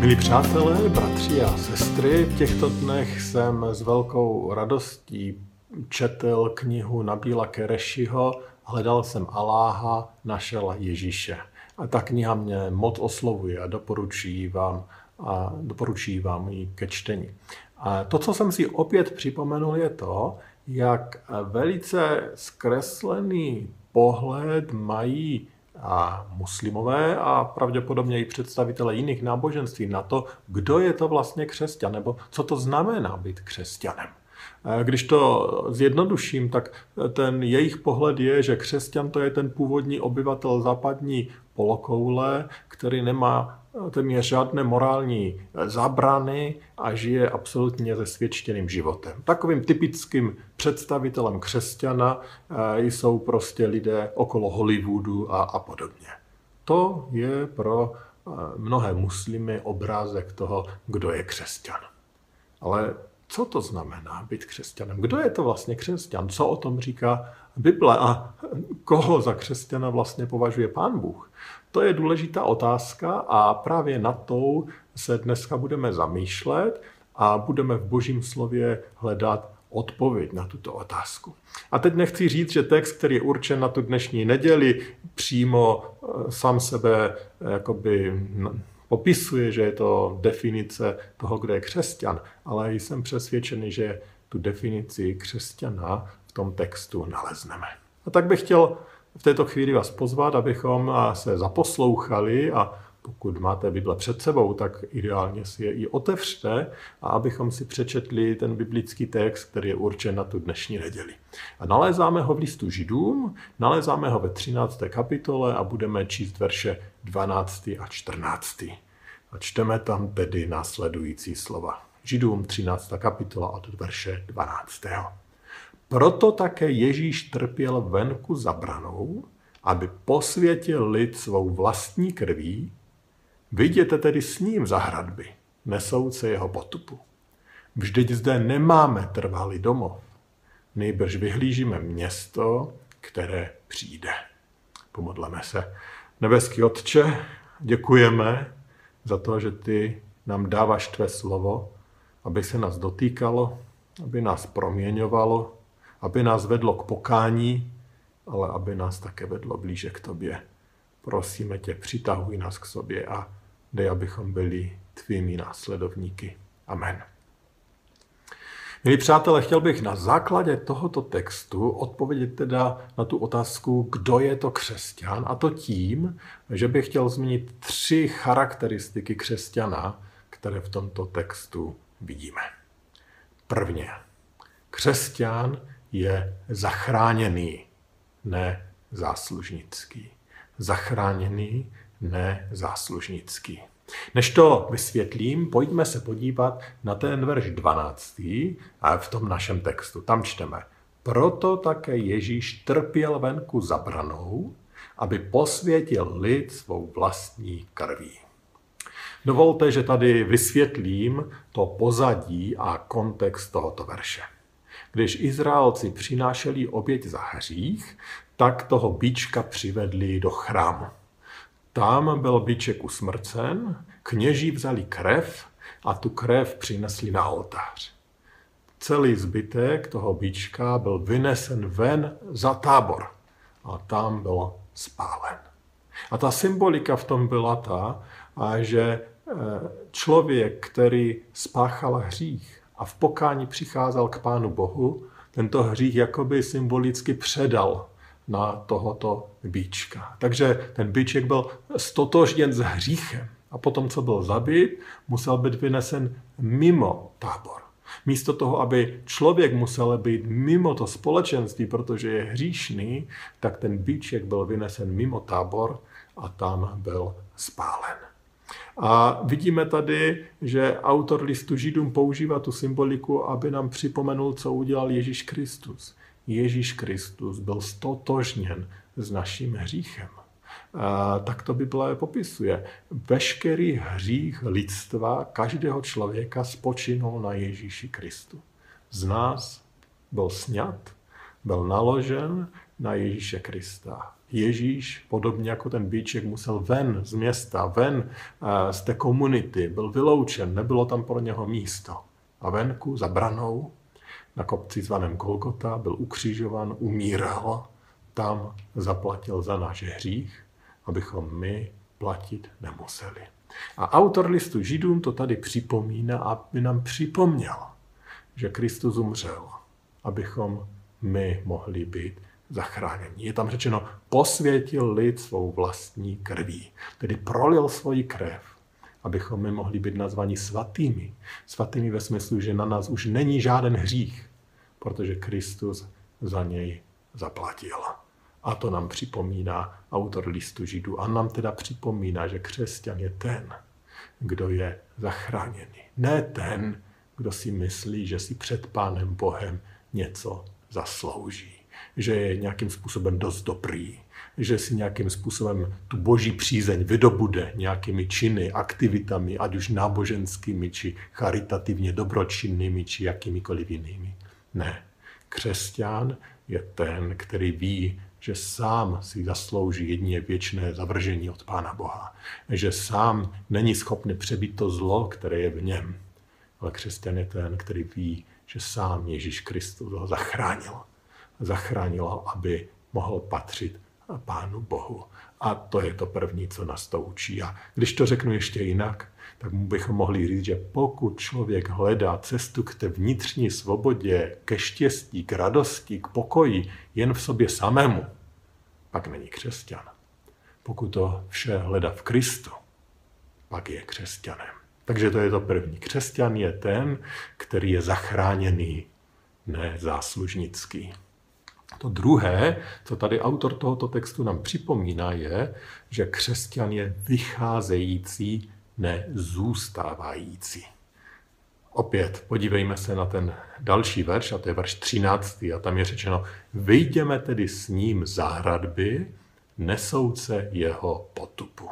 Milí přátelé, bratři a sestry, v těchto dnech jsem s velkou radostí četl knihu Nabíla Kerešiho, hledal jsem Aláha, našel Ježíše. A ta kniha mě moc oslovuje a doporučuji vám, a doporučuji vám ji ke čtení. A to, co jsem si opět připomenul, je to, jak velice zkreslený pohled mají a muslimové a pravděpodobně i představitelé jiných náboženství na to, kdo je to vlastně křesťan, nebo co to znamená být křesťanem. Když to zjednoduším, tak ten jejich pohled je, že křesťan to je ten původní obyvatel západní polokoule, který nemá téměř žádné morální zabrany a žije absolutně zesvědčeným životem. Takovým typickým představitelem křesťana eh, jsou prostě lidé okolo Hollywoodu a, a podobně. To je pro eh, mnohé muslimy obrázek toho, kdo je křesťan. Ale co to znamená být křesťanem? Kdo je to vlastně křesťan? Co o tom říká Bible a koho za křesťana vlastně považuje Pán Bůh? To je důležitá otázka a právě na tou se dneska budeme zamýšlet a budeme v Božím slově hledat odpověď na tuto otázku. A teď nechci říct, že text, který je určen na tu dnešní neděli, přímo eh, sám sebe eh, jakoby popisuje, že je to definice toho, kdo je křesťan, ale jsem přesvědčený, že tu definici křesťana v tom textu nalezneme. A tak bych chtěl v této chvíli vás pozvat, abychom se zaposlouchali a pokud máte Bible před sebou, tak ideálně si je i otevřte a abychom si přečetli ten biblický text, který je určen na tu dnešní neděli. A nalézáme ho v listu Židům, nalézáme ho ve 13. kapitole a budeme číst verše 12. a 14. A čteme tam tedy následující slova. Židům 13. kapitola od verše 12. Proto také Ježíš trpěl venku za branou, aby posvětil lid svou vlastní krví, viděte tedy s ním za hradby, nesouce jeho potupu. Vždyť zde nemáme trvalý domov, nejbrž vyhlížíme město, které přijde. Pomodleme se. Nebeský Otče, děkujeme za to, že ty nám dáváš tvé slovo, aby se nás dotýkalo, aby nás proměňovalo, aby nás vedlo k pokání, ale aby nás také vedlo blíže k tobě. Prosíme tě, přitahuj nás k sobě a dej, abychom byli tvými následovníky. Amen. Milí přátelé, chtěl bych na základě tohoto textu odpovědět teda na tu otázku, kdo je to křesťan, a to tím, že bych chtěl zmínit tři charakteristiky křesťana, které v tomto textu vidíme. Prvně, křesťan je zachráněný, ne záslužnický. Zachráněný, ne záslužnický. Než to vysvětlím, pojďme se podívat na ten verš 12. a v tom našem textu. Tam čteme. Proto také Ježíš trpěl venku za branou, aby posvětil lid svou vlastní krví. Dovolte, že tady vysvětlím to pozadí a kontext tohoto verše. Když Izraelci přinášeli oběť za hřích, tak toho bíčka přivedli do chrámu. Tam byl bíček usmrcen, kněží vzali krev a tu krev přinesli na oltář. Celý zbytek toho bíčka byl vynesen ven za tábor a tam byl spálen. A ta symbolika v tom byla ta, že e, člověk, který spáchal hřích a v pokání přicházel k Pánu Bohu, tento hřích jakoby symbolicky předal na tohoto bíčka. Takže ten bíček byl stotožněn s hříchem. A potom, co byl zabit, musel být vynesen mimo tábor. Místo toho, aby člověk musel být mimo to společenství, protože je hříšný, tak ten bíček byl vynesen mimo tábor a tam byl spálen. A vidíme tady, že autor listu Židům používá tu symboliku, aby nám připomenul, co udělal Ježíš Kristus. Ježíš Kristus byl stotožněn s naším hříchem. A tak to Bible popisuje. Veškerý hřích lidstva, každého člověka spočinul na Ježíši Kristu. Z nás byl sňat, byl naložen na Ježíše Krista. Ježíš, podobně jako ten bíček, musel ven z města, ven z té komunity, byl vyloučen, nebylo tam pro něho místo. A venku za branou na kopci zvaném Kolgota byl ukřižovan, umíral, tam zaplatil za náš hřích, abychom my platit nemuseli. A autor listu Židům to tady připomíná, aby nám připomněl, že Kristus umřel, abychom my mohli být zachráněni. Je tam řečeno, posvětil lid svou vlastní krví, tedy prolil svoji krev, abychom my mohli být nazvaní svatými. Svatými ve smyslu, že na nás už není žádný hřích, protože Kristus za něj zaplatil. A to nám připomíná autor listu Židů. A nám teda připomíná, že křesťan je ten, kdo je zachráněný. Ne ten, kdo si myslí, že si před Pánem Bohem něco zaslouží že je nějakým způsobem dost dobrý, že si nějakým způsobem tu boží přízeň vydobude nějakými činy, aktivitami, ať už náboženskými, či charitativně dobročinnými, či jakýmikoliv jinými. Ne. Křesťan je ten, který ví, že sám si zaslouží jedině věčné zavržení od Pána Boha. Že sám není schopný přebít to zlo, které je v něm. Ale křesťan je ten, který ví, že sám Ježíš Kristus ho zachránil zachránilo, aby mohl patřit Pánu Bohu. A to je to první, co nás to učí. A když to řeknu ještě jinak, tak bychom mohli říct, že pokud člověk hledá cestu k té vnitřní svobodě, ke štěstí, k radosti, k pokoji jen v sobě samému, pak není křesťan. Pokud to vše hledá v Kristu, pak je křesťanem. Takže to je to první. Křesťan je ten, který je zachráněný, ne záslužnický. To druhé, co tady autor tohoto textu nám připomíná, je, že křesťan je vycházející, ne zůstávající. Opět podívejme se na ten další verš, a to je verš 13. A tam je řečeno, vyjdeme tedy s ním za hradby, nesouce jeho potupu.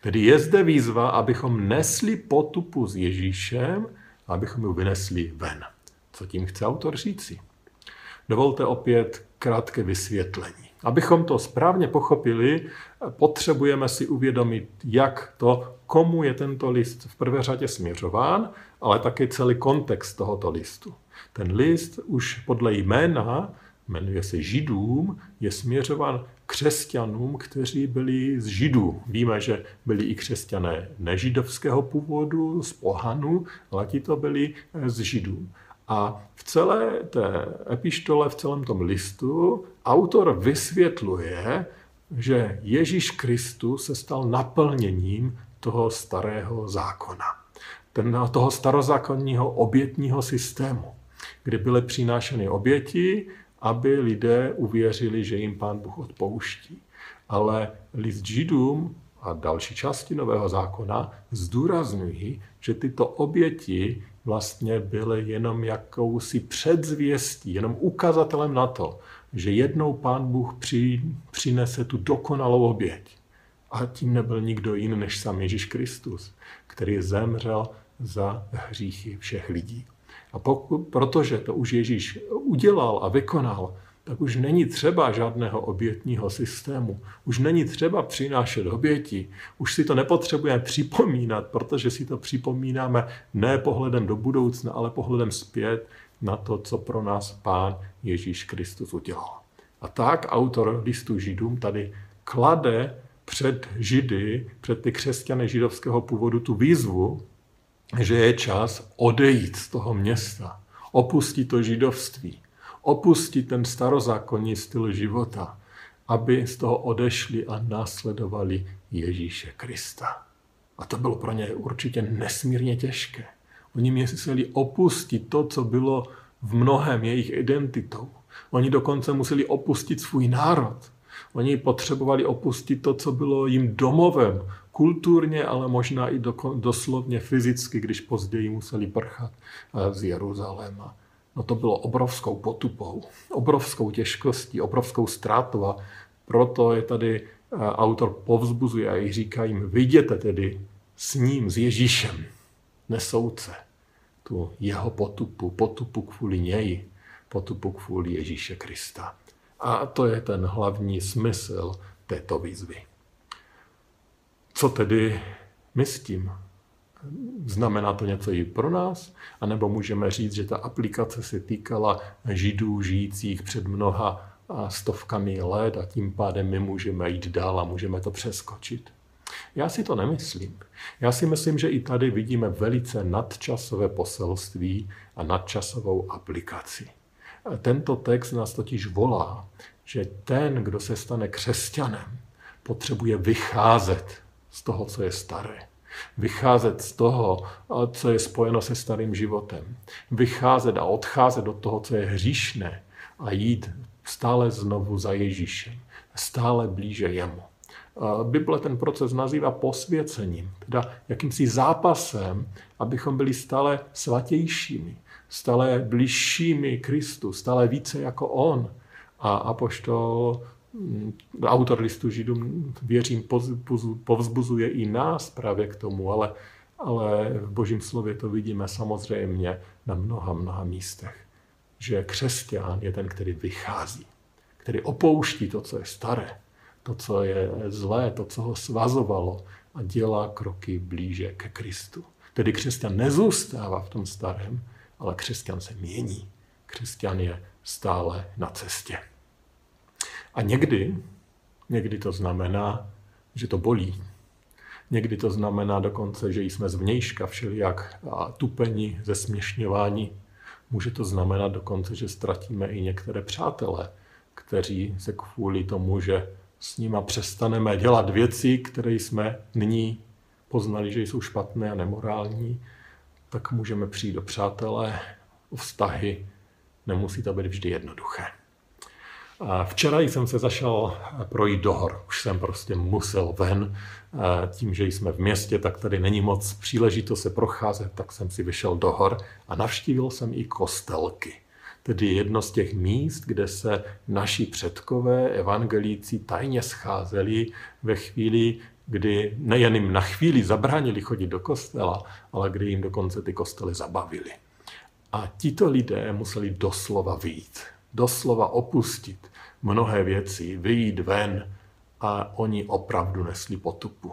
Tedy je zde výzva, abychom nesli potupu s Ježíšem, abychom ji vynesli ven. Co tím chce autor říci? Dovolte opět krátké vysvětlení. Abychom to správně pochopili, potřebujeme si uvědomit, jak to, komu je tento list v prvé řadě směřován, ale také celý kontext tohoto listu. Ten list už podle jména, jmenuje se Židům, je směřován křesťanům, kteří byli z Židů. Víme, že byli i křesťané nežidovského původu, z pohanu, ale ti to byli z Židů. A v celé té epištole, v celém tom listu, autor vysvětluje, že Ježíš Kristus se stal naplněním toho starého zákona, ten, toho starozákonního obětního systému, kdy byly přinášeny oběti, aby lidé uvěřili, že jim Pán Bůh odpouští. Ale list Židům a další části Nového zákona zdůrazňují, že tyto oběti vlastně byly jenom jakousi předzvěstí, jenom ukazatelem na to, že jednou Pán Bůh při, přinese tu dokonalou oběť. A tím nebyl nikdo jiný než sám Ježíš Kristus, který zemřel za hříchy všech lidí. A pokud, protože to už Ježíš udělal a vykonal, tak už není třeba žádného obětního systému. Už není třeba přinášet oběti. Už si to nepotřebujeme připomínat, protože si to připomínáme ne pohledem do budoucna, ale pohledem zpět na to, co pro nás Pán Ježíš Kristus udělal. A tak autor listu Židům tady klade před Židy, před ty křesťany židovského původu tu výzvu, že je čas odejít z toho města, opustit to židovství, opustit ten starozákonní styl života, aby z toho odešli a následovali Ježíše Krista. A to bylo pro ně určitě nesmírně těžké. Oni museli opustit to, co bylo v mnohem jejich identitou. Oni dokonce museli opustit svůj národ. Oni potřebovali opustit to, co bylo jim domovem, kulturně, ale možná i doslovně fyzicky, když později museli prchat eh, z Jeruzaléma. No to bylo obrovskou potupou, obrovskou těžkostí, obrovskou ztrátou a proto je tady eh, autor povzbuzuje a říká jim, vyjděte tedy s ním, s Ježíšem, nesouce, tu jeho potupu, potupu kvůli něj, potupu kvůli Ježíše Krista. A to je ten hlavní smysl této výzvy. Co tedy my s tím? Znamená to něco i pro nás? A nebo můžeme říct, že ta aplikace se týkala židů žijících před mnoha stovkami let a tím pádem my můžeme jít dál a můžeme to přeskočit? Já si to nemyslím. Já si myslím, že i tady vidíme velice nadčasové poselství a nadčasovou aplikaci. Tento text nás totiž volá, že ten, kdo se stane křesťanem, potřebuje vycházet z toho, co je staré. Vycházet z toho, co je spojeno se starým životem. Vycházet a odcházet od toho, co je hříšné a jít stále znovu za Ježíšem, stále blíže jemu. Bible ten proces nazývá posvěcením, teda jakýmsi zápasem, abychom byli stále svatějšími, stále bližšími Kristu, stále více jako On. A apoštol, mm, autor listu Židům, věřím, povzbuzuje i nás právě k tomu, ale, ale v Božím slově to vidíme samozřejmě na mnoha, mnoha místech. Že křesťan je ten, který vychází, který opouští to, co je staré, to, co je zlé, to, co ho svazovalo a dělá kroky blíže ke Kristu. Tedy křesťan nezůstává v tom starém, ale křesťan se mění. Křesťan je stále na cestě. A někdy, někdy to znamená, že to bolí. Někdy to znamená dokonce, že jsme zvnějška všelijak a tupení, zesměšňování. Může to znamenat dokonce, že ztratíme i některé přátele, kteří se kvůli tomu, že s nima přestaneme dělat věci, které jsme nyní poznali, že jsou špatné a nemorální, tak můžeme přijít do přátelé, vztahy. Nemusí to být vždy jednoduché. Včera jsem se zašel projít do hor. Už jsem prostě musel ven. Tím, že jsme v městě, tak tady není moc příležitost se procházet, tak jsem si vyšel do hor a navštívil jsem i kostelky tedy jedno z těch míst, kde se naši předkové evangelíci tajně scházeli ve chvíli, kdy nejen jim na chvíli zabránili chodit do kostela, ale kdy jim dokonce ty kostely zabavili. A tito lidé museli doslova vyjít, doslova opustit mnohé věci, vyjít ven a oni opravdu nesli potupu.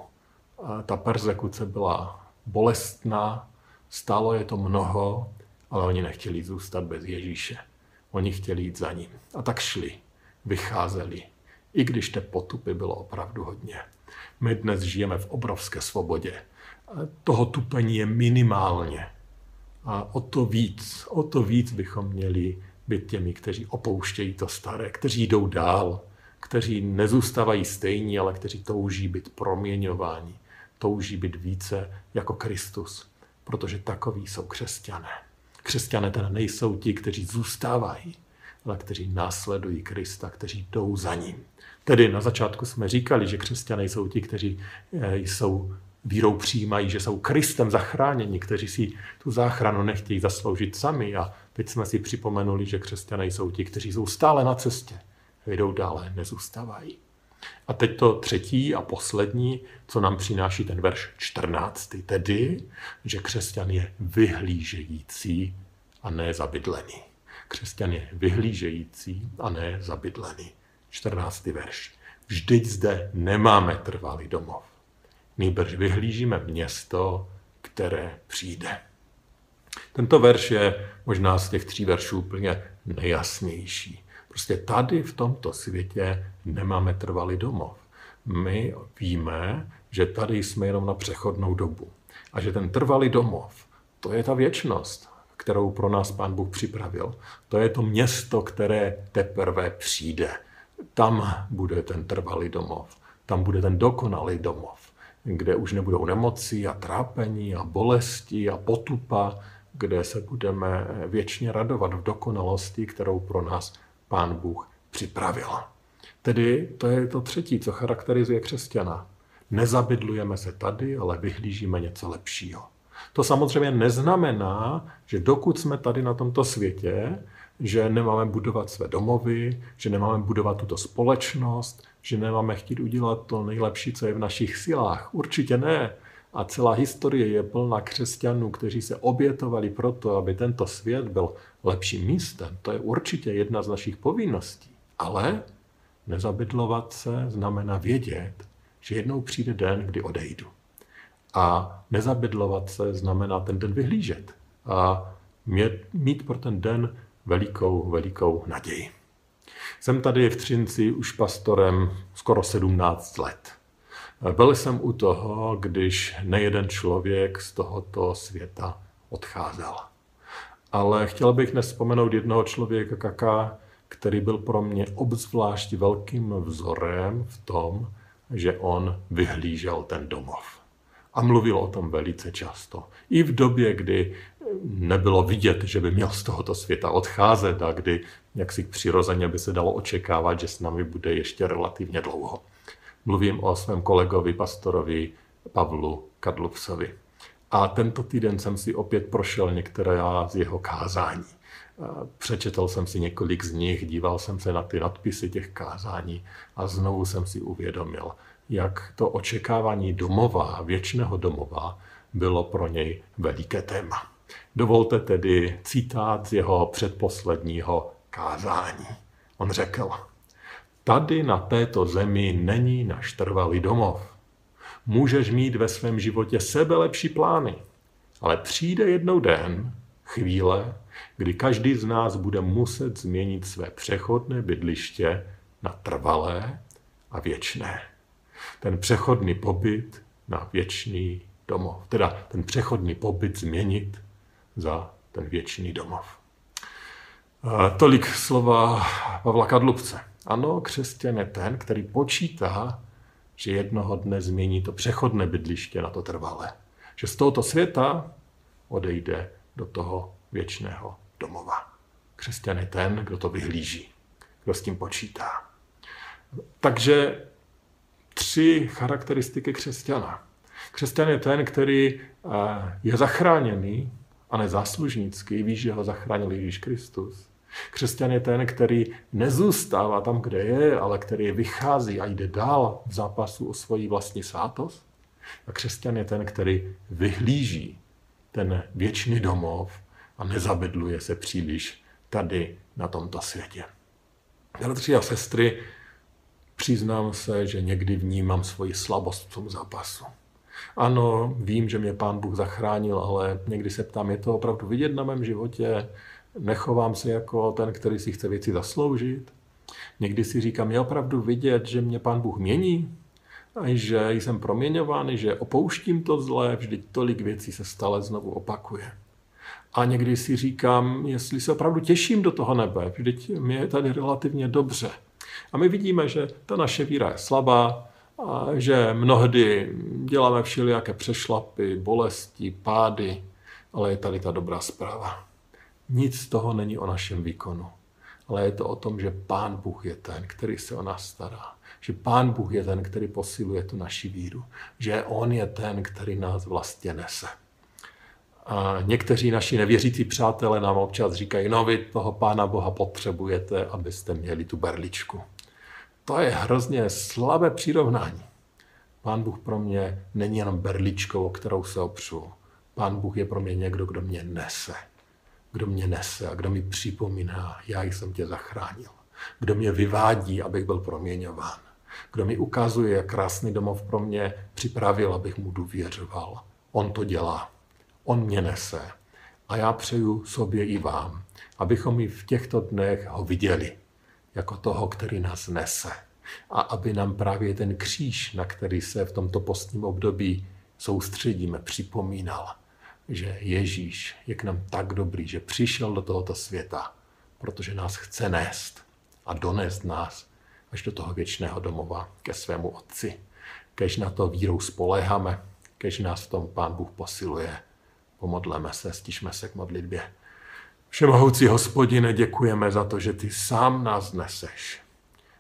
A ta persekuce byla bolestná, stalo je to mnoho, ale oni nechtěli zůstat bez Ježíše. Oni chtěli jít za ním. A tak šli, vycházeli, i když té potupy bylo opravdu hodně. My dnes žijeme v obrovské svobodě. Toho tupení je minimálně. A o to víc, o to víc bychom měli být těmi, kteří opouštějí to staré, kteří jdou dál, kteří nezůstávají stejní, ale kteří touží být proměňováni, touží být více jako Kristus, protože takoví jsou křesťané. Křesťané teda nejsou ti, kteří zůstávají, ale kteří následují Krista, kteří jdou za ním. Tedy na začátku jsme říkali, že křesťané jsou ti, kteří eh, jsou vírou přijímají, že jsou Kristem zachráněni, kteří si tu záchranu nechtějí zasloužit sami. A teď jsme si připomenuli, že křesťané jsou ti, kteří jsou stále na cestě, jdou dále, nezůstávají. A teď to třetí a poslední, co nám přináší ten verš 14. Tedy, že křesťan je vyhlížející a ne zabydlený. Křesťan je vyhlížející a ne zabydlený. 14. verš. Vždyť zde nemáme trvalý domov. Nýbrž vyhlížíme město, které přijde. Tento verš je možná z těch tří veršů úplně nejjasnější. Prostě tady v tomto světě nemáme trvalý domov. My víme, že tady jsme jenom na přechodnou dobu. A že ten trvalý domov, to je ta věčnost, kterou pro nás Pán Bůh připravil. To je to město, které teprve přijde. Tam bude ten trvalý domov. Tam bude ten dokonalý domov, kde už nebudou nemoci a trápení a bolesti a potupa, kde se budeme věčně radovat v dokonalosti, kterou pro nás pán Bůh připravil. Tedy to je to třetí, co charakterizuje křesťana. nezabydlujeme se tady, ale vyhlížíme něco lepšího. To samozřejmě neznamená, že dokud jsme tady na tomto světě, že nemáme budovat své domovy, že nemáme budovat tuto společnost, že nemáme chtít udělat to nejlepší, co je v našich silách. Určitě ne. A celá historie je plná křesťanů, kteří se obětovali proto, aby tento svět byl lepším místem. To je určitě jedna z našich povinností. Ale nezabydlovat se znamená vědět, že jednou přijde den, kdy odejdu. A nezabydlovat se znamená ten den vyhlížet a mít pro ten den velikou, velikou naději. Jsem tady v Třinci už pastorem skoro 17 let. Byl jsem u toho, když nejeden člověk z tohoto světa odcházel. Ale chtěl bych dnes vzpomenout jednoho člověka, Kaka, který byl pro mě obzvlášť velkým vzorem v tom, že on vyhlížel ten domov. A mluvil o tom velice často. I v době, kdy nebylo vidět, že by měl z tohoto světa odcházet a kdy jaksi přirozeně by se dalo očekávat, že s námi bude ještě relativně dlouho. Mluvím o svém kolegovi, pastorovi Pavlu Kadlupsovi. A tento týden jsem si opět prošel některé z jeho kázání. Přečetl jsem si několik z nich, díval jsem se na ty nadpisy těch kázání a znovu jsem si uvědomil, jak to očekávání domova, věčného domova, bylo pro něj veliké téma. Dovolte tedy citát z jeho předposledního kázání. On řekl, tady na této zemi není náš trvalý domov. Můžeš mít ve svém životě sebe lepší plány, ale přijde jednou den, chvíle, kdy každý z nás bude muset změnit své přechodné bydliště na trvalé a věčné. Ten přechodný pobyt na věčný domov. Teda ten přechodný pobyt změnit za ten věčný domov. Tolik slova Pavla Kadlubce. Ano, křesťan je ten, který počítá, že jednoho dne změní to přechodné bydliště na to trvalé. Že z tohoto světa odejde do toho věčného domova. Křesťan je ten, kdo to vyhlíží, kdo s tím počítá. Takže tři charakteristiky křesťana. Křesťan je ten, který eh, je zachráněný a nezáslužnický, ví, že ho zachránil Ježíš Kristus. Křesťan je ten, který nezůstává tam, kde je, ale který vychází a jde dál v zápasu o svoji vlastní svátost. A křesťan je ten, který vyhlíží ten věčný domov a nezabydluje se příliš tady na tomto světě. Bratři a sestry, přiznám se, že někdy vnímám svoji slabost v tom zápasu. Ano, vím, že mě pán Bůh zachránil, ale někdy se ptám, je to opravdu vidět na mém životě? Nechovám se jako ten, který si chce věci zasloužit? Někdy si říkám, je opravdu vidět, že mě pán Bůh mění? A že jsem proměňovaný, že opouštím to zlé, vždyť tolik věcí se stále znovu opakuje. A někdy si říkám, jestli se opravdu těším do toho nebe, vždyť mě je tady relativně dobře. A my vidíme, že ta naše víra je slabá, a že mnohdy děláme všelijaké přešlapy, bolesti, pády, ale je tady ta dobrá zpráva. Nic z toho není o našem výkonu, ale je to o tom, že Pán Bůh je ten, který se o nás stará. Že Pán Bůh je ten, který posiluje tu naši víru. Že On je ten, který nás vlastně nese. A někteří naši nevěřící přátelé nám občas říkají, no vy toho Pána Boha potřebujete, abyste měli tu berličku. To je hrozně slabé přirovnání. Pán Bůh pro mě není jenom berličkou, o kterou se opřu. Pán Bůh je pro mě někdo, kdo mě nese. Kdo mě nese a kdo mi připomíná, já jsem tě zachránil. Kdo mě vyvádí, abych byl proměňován. Kdo mi ukazuje, jak krásný domov pro mě připravil, abych mu důvěřoval. On to dělá. On mě nese. A já přeju sobě i vám, abychom i v těchto dnech ho viděli jako toho, který nás nese. A aby nám právě ten kříž, na který se v tomto postním období soustředíme, připomínal, že Ježíš je k nám tak dobrý, že přišel do tohoto světa, protože nás chce nést a donést nás až do toho věčného domova ke svému Otci. Kež na to vírou spoléháme, kež nás v tom Pán Bůh posiluje. Pomodleme se, stižme se k modlitbě. Všemohoucí hospodine, děkujeme za to, že ty sám nás neseš.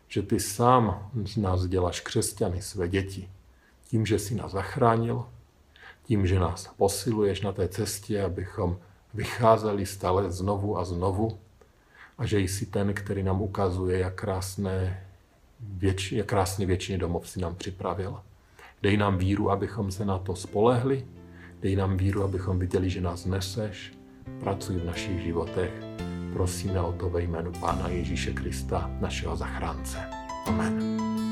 Že ty sám z nás děláš křesťany, své děti. tím, že jsi nás zachránil, tím, že nás posiluješ na té cestě, abychom vycházeli stále znovu a znovu a že jsi ten, který nám ukazuje, jak, krásné, věč, jak krásně věčný domov si nám připravil. Dej nám víru, abychom se na to spolehli, dej nám víru, abychom viděli, že nás neseš, pracuj v našich životech. Prosíme o to ve jménu Pána Ježíše Krista, našeho zachránce. Amen.